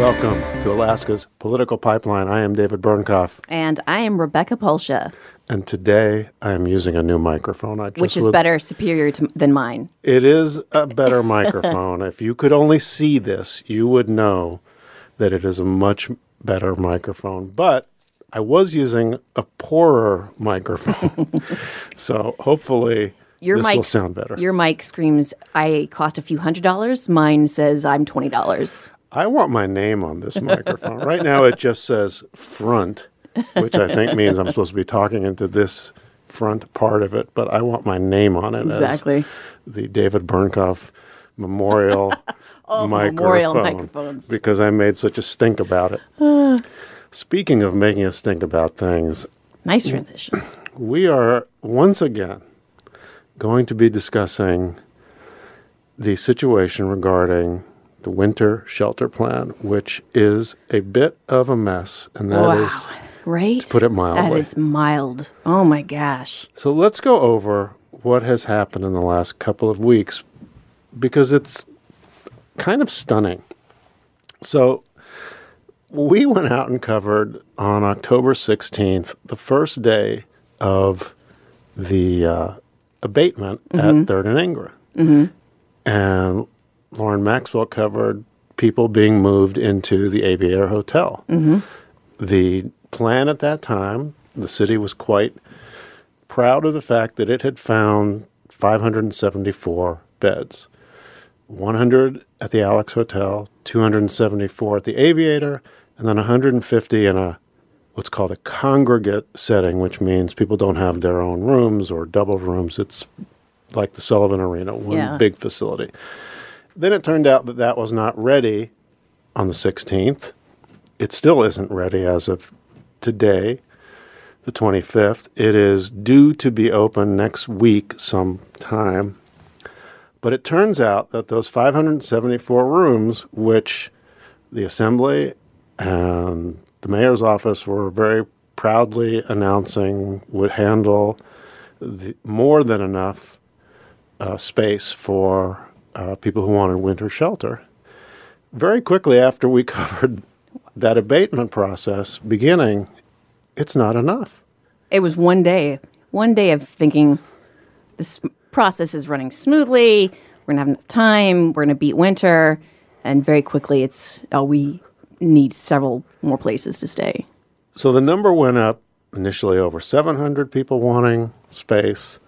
Welcome to Alaska's Political Pipeline. I am David Bernknopf. And I am Rebecca Palsha. And today I am using a new microphone. I Which is better, superior to, than mine. It is a better microphone. If you could only see this, you would know that it is a much better microphone. But I was using a poorer microphone. so hopefully your this mic will sound better. Your mic screams, I cost a few hundred dollars. Mine says I'm $20. I want my name on this microphone. right now, it just says front, which I think means I'm supposed to be talking into this front part of it, but I want my name on it exactly. the David Bernknopf Memorial oh, microphone memorial microphones. because I made such a stink about it. Speaking of making a stink about things, nice transition. We are once again going to be discussing the situation regarding the winter shelter plan, which is a bit of a mess, and that wow. is right. To put it mildly, that is mild. Oh my gosh! So let's go over what has happened in the last couple of weeks, because it's kind of stunning. So we went out and covered on October 16th, the first day of the uh, abatement mm-hmm. at Third and Ingra. Mm-hmm. And Lauren Maxwell covered people being moved into the Aviator Hotel. Mm-hmm. The plan at that time, the city was quite proud of the fact that it had found 574 beds 100 at the Alex Hotel, 274 at the Aviator, and then 150 in a what's called a congregate setting, which means people don't have their own rooms or double rooms. It's like the Sullivan Arena, one yeah. big facility. Then it turned out that that was not ready on the 16th. It still isn't ready as of today, the 25th. It is due to be open next week sometime. But it turns out that those 574 rooms, which the Assembly and the mayor's office were very proudly announcing would handle the, more than enough uh, space for uh, people who wanted winter shelter. Very quickly after we covered that abatement process beginning, it's not enough. It was one day, one day of thinking this process is running smoothly. We're gonna have enough time. We're gonna beat winter, and very quickly, it's oh, we need several more places to stay. So the number went up initially over 700 people wanting space.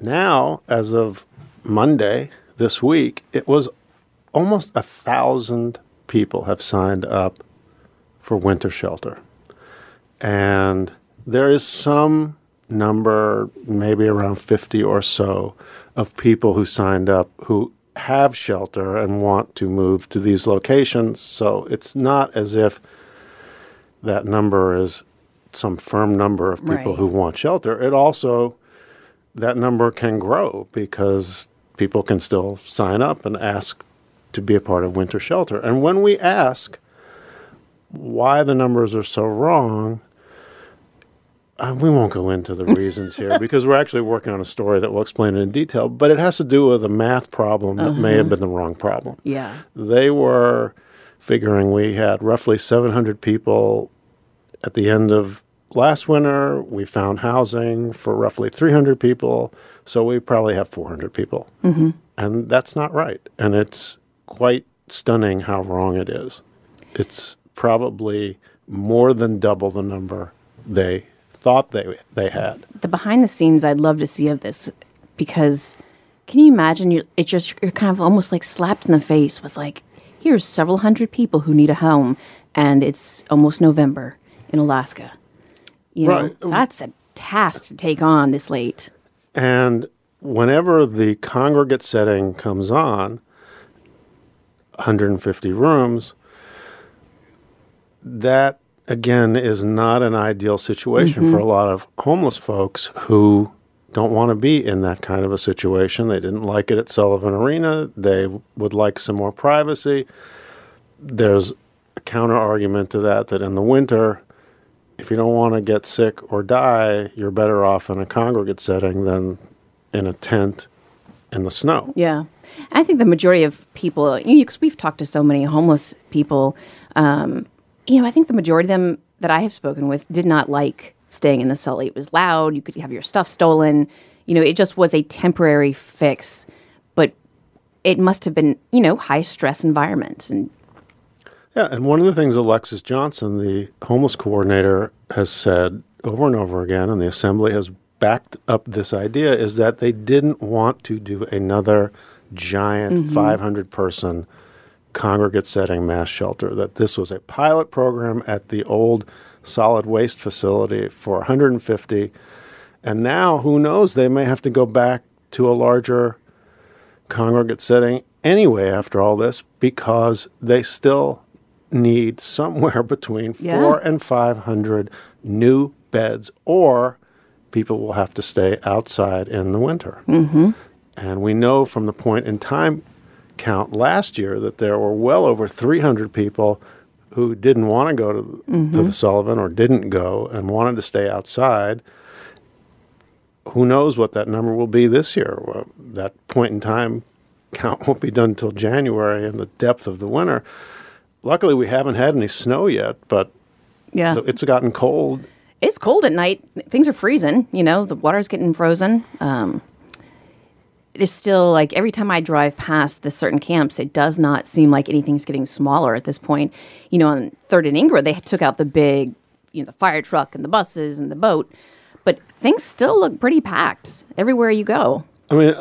Now, as of Monday, this week, it was almost a thousand people have signed up for winter shelter. And there is some number, maybe around 50 or so, of people who signed up who have shelter and want to move to these locations. So it's not as if that number is some firm number of people right. who want shelter. It also, that number can grow because people can still sign up and ask to be a part of winter shelter. And when we ask why the numbers are so wrong, uh, we won't go into the reasons here because we're actually working on a story that will explain it in detail. But it has to do with a math problem that uh-huh. may have been the wrong problem. Yeah. They were figuring we had roughly 700 people at the end of last winter. We found housing for roughly 300 people. So we probably have 400 people. Mm-hmm. And that's not right. And it's quite stunning how wrong it is. It's probably more than double the number they thought they they had. The behind the scenes I'd love to see of this because can you imagine you it just you're kind of almost like slapped in the face with like here's several hundred people who need a home and it's almost November in Alaska. You know, Right. that's a task to take on this late. And whenever the congregate setting comes on, 150 rooms, that again is not an ideal situation for a mm-hmm. lot of homeless folks who don't want to be in that kind of a situation. They didn't like it at Sullivan Arena. They would like some more privacy. There's a counter argument to that that in the winter, if you don't want to get sick or die, you're better off in a congregate setting than in a tent in the snow. Yeah. I think the majority of people, you know, because we've talked to so many homeless people, um, you know, I think the majority of them that I have spoken with did not like staying in the Sully. It was loud. You could have your stuff stolen. You know, it just was a temporary fix, but it must have been, you know, high stress environment. And Yeah, and one of the things Alexis Johnson, the homeless coordinator, has said over and over again, and the assembly has backed up this idea, is that they didn't want to do another giant mm-hmm. 500 person congregate setting mass shelter, that this was a pilot program at the old solid waste facility for 150. And now, who knows, they may have to go back to a larger congregate setting anyway after all this because they still need somewhere between Yeah. four and 500 new beds, or people will have to stay outside in the winter. Mm-hmm. And we know from the point in time count last year that there were well over 300 people who didn't want to go to, to the Sullivan or didn't go and wanted to stay outside who knows what that number will be this year? Well, that point in time count won't be done until January in the depth of the winter. Luckily, we haven't had any snow yet, but yeah, it's gotten cold. it's cold at night. Things are freezing. You know, the water's getting frozen. Um, there's still like every time I drive past the certain camps, it does not seem like anything's getting smaller at this point. You know, on Third and Ingra, they took out the big, you know, the fire truck and the buses and the boat, but things still look pretty packed everywhere you go. I mean,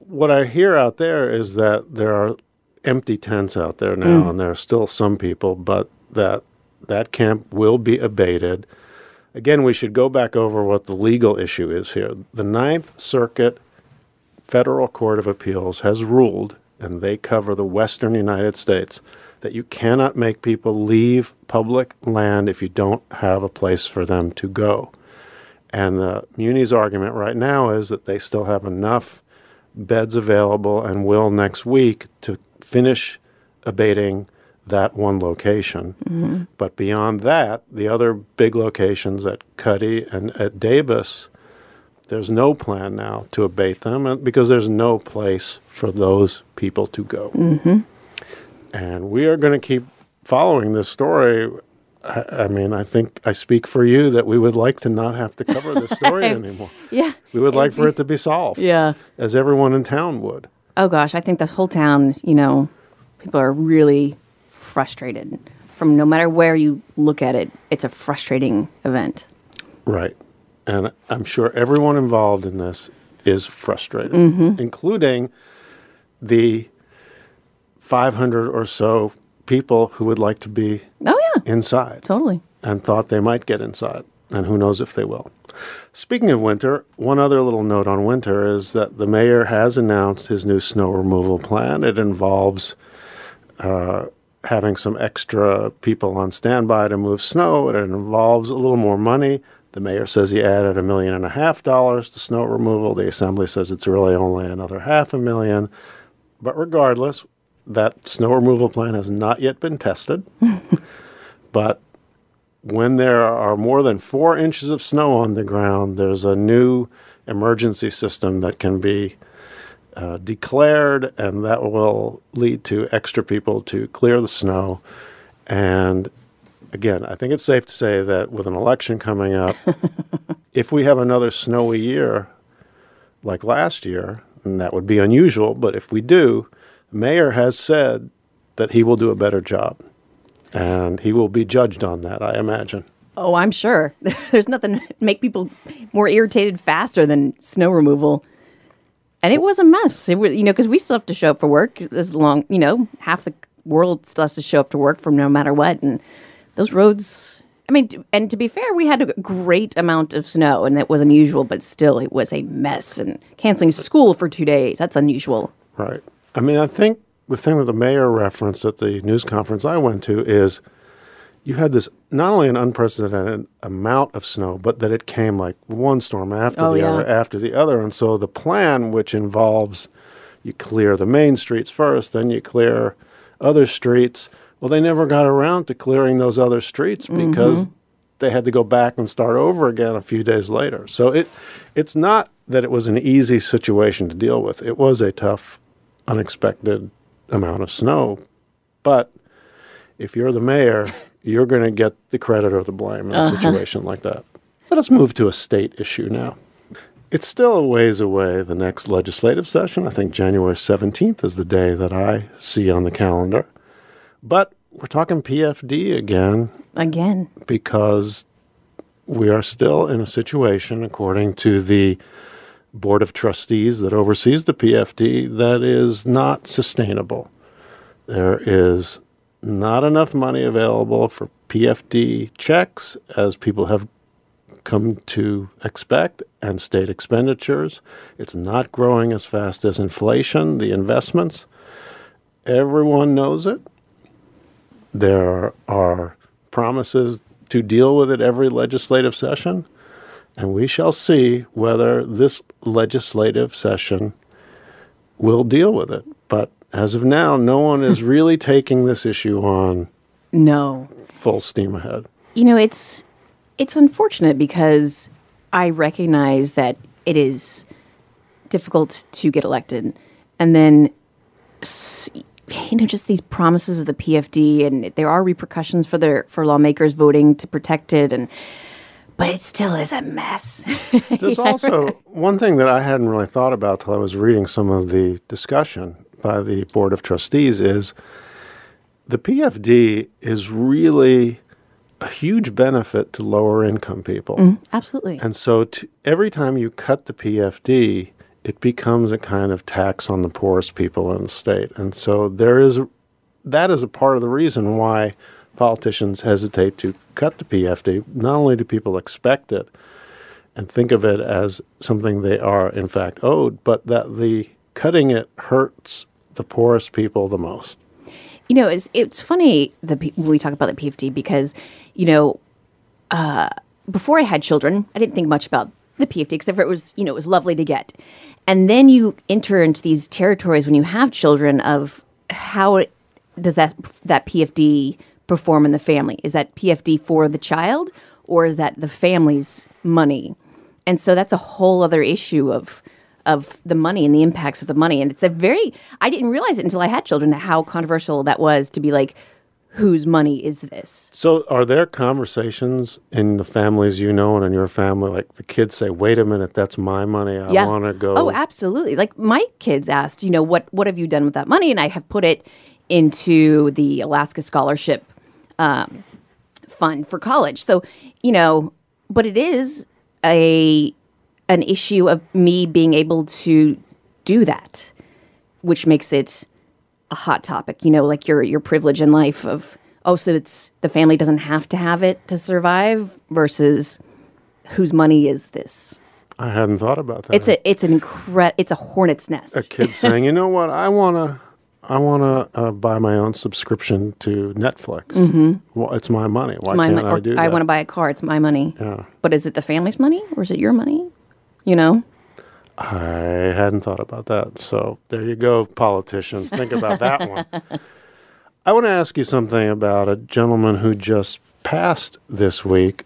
what I hear out there is that there are empty tents out there now, mm. and there are still some people, but that that camp will be abated. Again, we should go back over what the legal issue is here. The Ninth Circuit Federal Court of Appeals has ruled, and they cover the western United States, that you cannot make people leave public land if you don't have a place for them to go. And the Muni's argument right now is that they still have enough beds available and will next week to finish abating that one location. Mm-hmm. But beyond that, the other big locations at Cuddy and at Davis, there's no plan now to abate them and- because there's no place for those people to go. Mm-hmm. And we are going to keep following this story. I, I mean, I think I speak for you that we would like to not have to cover this story anymore. Yeah. We would like for it to be solved. Yeah. As everyone in town would. Oh gosh, I think the whole town, you know, people are really frustrated. From no matter where you look at it, it's a frustrating event. Right. And I'm sure everyone involved in this is frustrated, Mm-hmm. including the 500 or so people who would like to be Oh yeah, inside totally. and thought they might get inside. And who knows if they will. Speaking of winter, one other little note on winter is that the mayor has announced his new snow removal plan. It involves uh, having some extra people on standby to move snow. It involves a little more money. The mayor says he added a million and a half dollars to snow removal. The assembly says it's really only another half a million. But regardless, that snow removal plan has not yet been tested. but when there are more than four inches of snow on the ground, there's a new emergency system that can be uh, declared, and that will lead to extra people to clear the snow. And again, I think it's safe to say that with an election coming up, if we have another snowy year like last year, and that would be unusual, but if we do, the mayor has said that he will do a better job. And he will be judged on that, I imagine. Oh, I'm sure. There's nothing to make people more irritated faster than snow removal. And it was a mess. It was, you know, because we still have to show up for work as long, you know, half the world still has to show up to work from no matter what. And those roads. I mean, and to be fair, we had a great amount of snow, and that was unusual. But still, it was a mess. And canceling school for two days—that's unusual. Right. I mean, I think the thing that the mayor referenced at the news conference I went to is you had this not only an unprecedented amount of snow, but that it came like one storm after Oh, the yeah. other after the other. And so the plan, which involves you clear the main streets first, then you clear other streets. Well, they never got around to clearing those other streets mm-hmm. because they had to go back and start over again a few days later. So it it's not that it was an easy situation to deal with. It was a tough, unexpected amount of snow. But if you're the mayor, you're going to get the credit or the blame in a uh-huh. situation like that. Let us move to a state issue now. It's still a ways away, the next legislative session. I think January 17th is the day that I see on the calendar. But we're talking PFD again Again, because we are still in a situation, according to the Board of Trustees that oversees the PFD, that is not sustainable. There is not enough money available for PFD checks, as people have come to expect, and state expenditures. It's not growing as fast as inflation, the investments. Everyone knows it. There are promises to deal with it every legislative session, and we shall see whether this legislative session will deal with it. But as of now, no one is really taking this issue on no. full steam ahead. You know, it's it's unfortunate because I recognize that it is difficult to get elected, and then you know just these promises of the PFD, and there are repercussions for their for lawmakers voting to protect it, and but it still is a mess. There's also one thing that I hadn't really thought about till I was reading some of the discussion by the Board of Trustees is the PFD is really a huge benefit to lower income people. Mm, absolutely. And so t- every time you cut the PFD, it becomes a kind of tax on the poorest people in the state. And so there is that is a part of the reason why politicians hesitate to cut the PFD. Not only do people expect it and think of it as something they are in fact owed, but that the cutting it hurts the poorest people the most. You know, it's it's funny that we talk about the PFD because, you know, uh, before I had children, I didn't think much about the PFD except for it was you know it was lovely to get, and then you enter into these territories when you have children of how does that that PFD perform in the family? Is that PFD for the child or is that the family's money? And so that's a whole other issue of of the money and the impacts of the money. And it's a very I didn't realize it until I had children how controversial that was to be like, whose money is this? So, are there conversations in the families you know and in your family, like the kids say, "Wait a minute, that's my money. I want to go." Oh, absolutely. Like my kids asked, you know, what what have you done with that money? And I have put it into the Alaska Scholarship um, Fund for college. So, you know, but it is a an issue of me being able to do that, which makes it a hot topic. You know, like your your privilege in life of oh, so it's the family doesn't have to have it to survive versus whose money is this? I hadn't thought about that. It's a it's an incre- it's a hornet's nest. a kid saying, "You know what? I wanna, I wanna uh, buy my own subscription to Netflix. Mm-hmm. Well, it's my money. Why my can't I or do that? I want to buy a car. It's my money. Yeah. But is it the family's money or is it your money? You know. I hadn't thought about that. So there you go, politicians. Think about that one. I want to ask you something about a gentleman who just passed this week.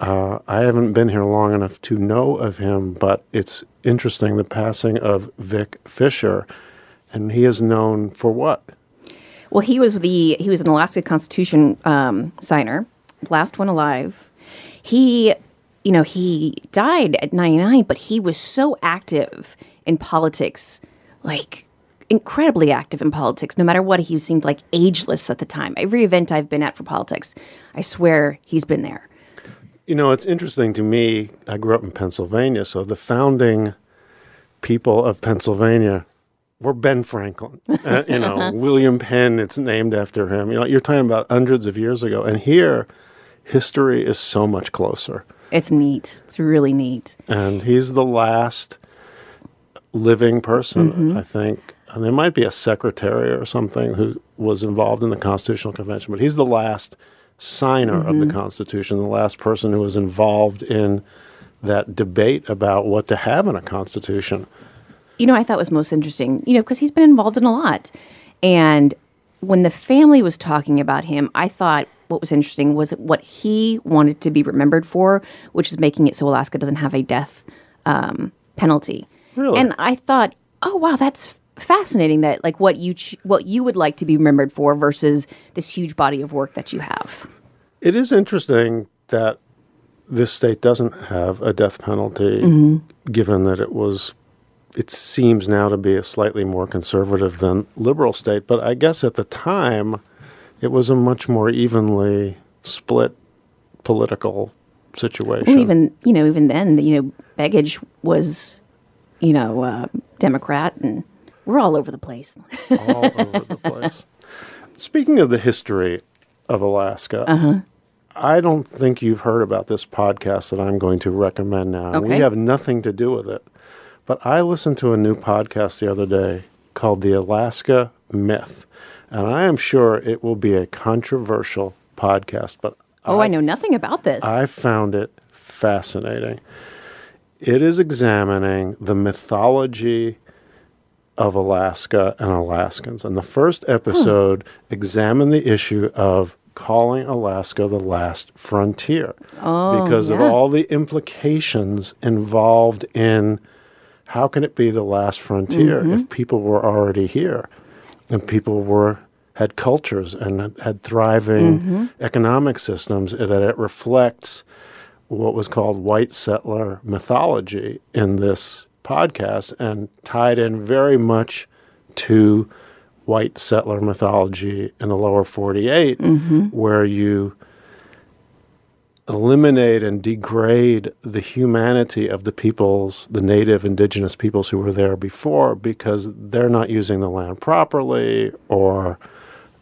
Uh, I haven't been here long enough to know of him, but it's interesting the passing of Vic Fischer. And he is known for what? Well, he was the he was an Alaska Constitution um, signer, last one alive. He, you know, he died at 99, but he was so active in politics, like incredibly active in politics. No matter what, he seemed like ageless at the time. Every event I've been at for politics, I swear he's been there. You know, it's interesting to me. I grew up in Pennsylvania, so the founding people of Pennsylvania or Ben Franklin. Uh, you know, William Penn, it's named after him. You know, you're talking about hundreds of years ago. And here, history is so much closer. It's neat. It's really neat. And he's the last living person, I think. And there might be a secretary or something who was involved in the Constitutional Convention, but he's the last signer of the Constitution, the last person who was involved in that debate about what to have in a Constitution. You know, I thought was most interesting, you know, because he's been involved in a lot. And when the family was talking about him, I thought what was interesting was what he wanted to be remembered for, which is making it so Alaska doesn't have a death um, penalty. Really? And I thought, oh wow, that's fascinating. That like what you ch- what you would like to be remembered for versus this huge body of work that you have. It is interesting that this state doesn't have a death penalty, given that it was, it seems now to be a slightly more conservative than liberal state. But I guess at the time, it was a much more evenly split political situation. Well, even you know, even then, you know, Begich was, you know, uh, Democrat, and we're all over the place. all over the place. Speaking of the history of Alaska, I don't think you've heard about this podcast that I'm going to recommend now. We have nothing to do with it. But I listened to a new podcast the other day called The Alaska Myth. And I am sure it will be a controversial podcast, but oh, I know nothing about this. I found it fascinating. It is examining the mythology of Alaska and Alaskans. And the first episode examined the issue of calling Alaska the last frontier oh, because of all the implications involved in how can it be the last frontier if mm-hmm. people were already here and people were had cultures and had- had thriving mm-hmm. economic systems eh, that it reflects what was called white settler mythology in this podcast and tied in very much to white settler mythology in the lower 48 mm-hmm. where you eliminate and degrade the humanity of the peoples, the native indigenous peoples who were there before, because they're not using the land properly, or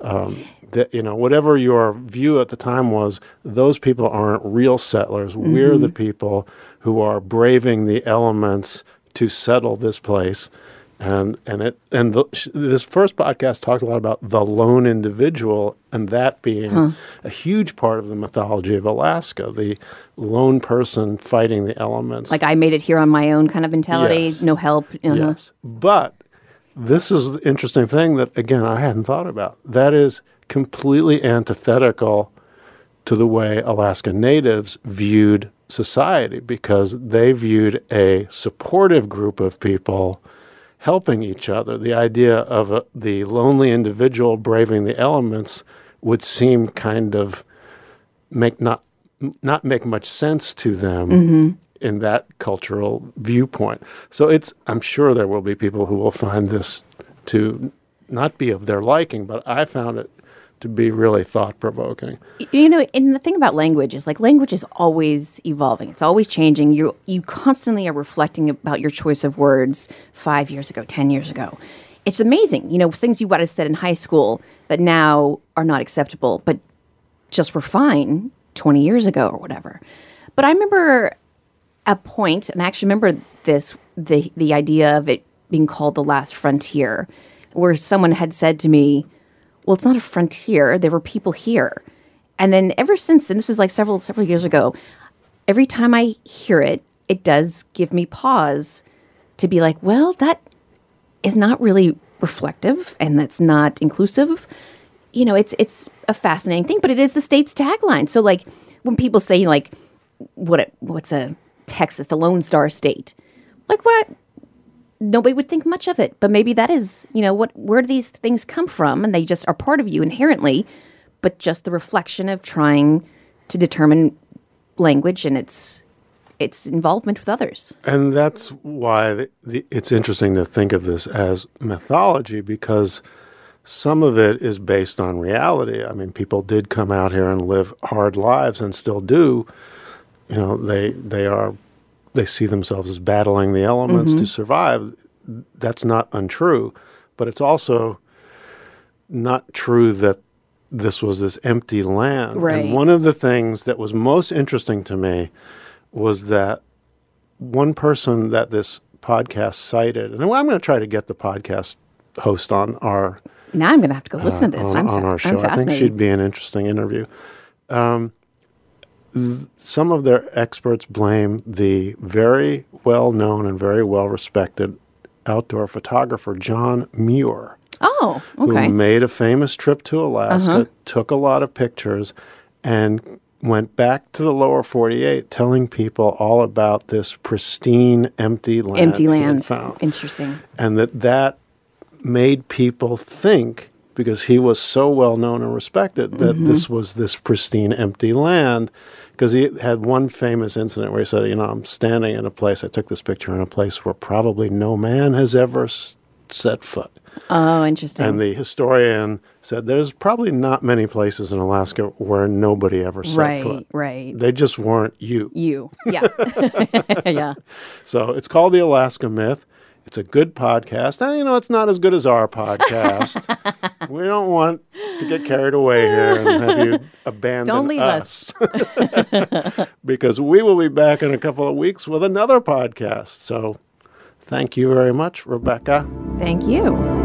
um, that you know whatever your view at the time was. Those people aren't real settlers. We're the people who are braving the elements to settle this place. And and it and the, this first podcast talked a lot about the lone individual and that being a huge part of the mythology of Alaska, the lone person fighting the elements. like I made it here on my own kind of mentality, Yes. no help. uh-huh. Yes. But this is the interesting thing that, again, I hadn't thought about. That is completely antithetical to the way Alaska natives viewed society because they viewed a supportive group of people helping each other. The idea of a, the lonely individual braving the elements would seem kind of make not not make much sense to them mm-hmm. in that cultural viewpoint. So it's I'm sure there will be people who will find this to not be of their liking, but I found it to be really thought provoking. You know, and the thing about language is like language is always evolving. It's always changing. You you constantly are reflecting about your choice of words five years ago, ten years ago. It's amazing. You know, things you would have said in high school that now are not acceptable, but just were fine 20 years ago or whatever. But I remember a point, and I actually remember this the the idea of it being called the last frontier, where someone had said to me, Well, it's not a frontier, there were people here. And then ever since then, this was like several several years ago, every time I hear it, it does give me pause to be like, well, that is not really reflective and that's not inclusive. You know, it's it's a fascinating thing, but it is the state's tagline. So like when people say like what what's a Texas, the Lone Star State, like what nobody would think much of it, but maybe that is you know what where do these things come from, and they just are part of you inherently, but just the reflection of trying to determine language and its its involvement with others. And that's why the, the, it's interesting to think of this as mythology because some of it is based on reality. I mean, people did come out here and live hard lives and still do. You know, they they are they see themselves as battling the elements to survive. that's not untrue, but it's also not true that this was this empty land. Right. And one of the things that was most interesting to me was that one person that this podcast cited, and I'm going to try to get the podcast host on our Now I'm going to have to go listen to this. on, I'm, on our show. I think she'd be an interesting interview. Um, some of their experts blame the very well known and very well respected outdoor photographer John Muir, oh, okay. Uh-huh. who made a famous trip to Alaska, took a lot of pictures, and went back to the lower 48 telling people all about this pristine empty land Empty land. found Interesting. and that that made people think because he was so well known and respected that Mm-hmm. this was this pristine empty land because he had one famous incident where he said you know i'm standing in a place i took this picture in a place where probably no man has ever s- set foot Oh, interesting. and the historian said there's probably not many places in alaska where nobody ever set right, foot right. they just weren't you you. Yeah. yeah. So it's called The Alaska Myth. It's a good podcast. And, you know, it's not as good as our podcast. we don't want to get carried away here and have you abandon Don't leave us. because we will be back in a couple of weeks with another podcast. So thank you very much, Rebecca. Thank you.